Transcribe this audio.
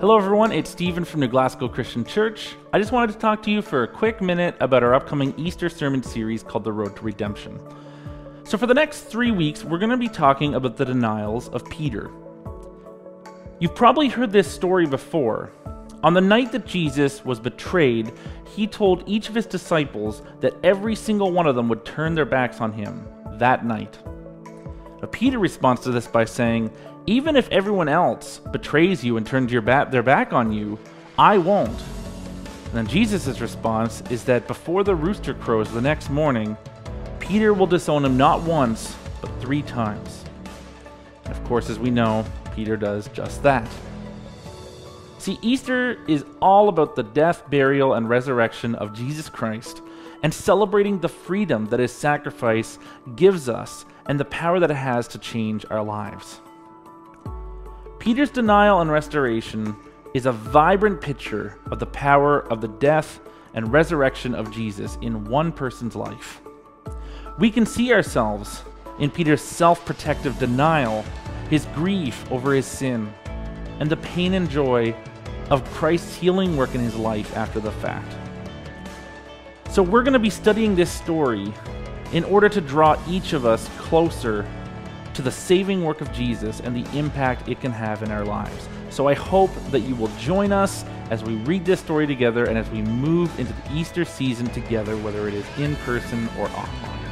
Hello, everyone. It's Stephen from New Glasgow Christian Church. I just wanted to talk to you for a quick minute about our upcoming Easter sermon series called The Road to Redemption. So, for the next three weeks, we're going to be talking about the denials of Peter. You've probably heard this story before. On the night that Jesus was betrayed, he told each of his disciples that every single one of them would turn their backs on him that night. Now, Peter responds to this by saying, Even if everyone else betrays you and turns ba- their back on you, I won't. And then Jesus' response is that before the rooster crows the next morning, Peter will disown him not once, but three times. And of course, as we know, Peter does just that. See, Easter is all about the death, burial, and resurrection of Jesus Christ and celebrating the freedom that his sacrifice gives us and the power that it has to change our lives. Peter's denial and restoration is a vibrant picture of the power of the death and resurrection of Jesus in one person's life. We can see ourselves in Peter's self protective denial, his grief over his sin, and the pain and joy of Christ's healing work in his life after the fact. So, we're going to be studying this story in order to draw each of us closer to the saving work of Jesus and the impact it can have in our lives. So, I hope that you will join us as we read this story together and as we move into the Easter season together, whether it is in person or online.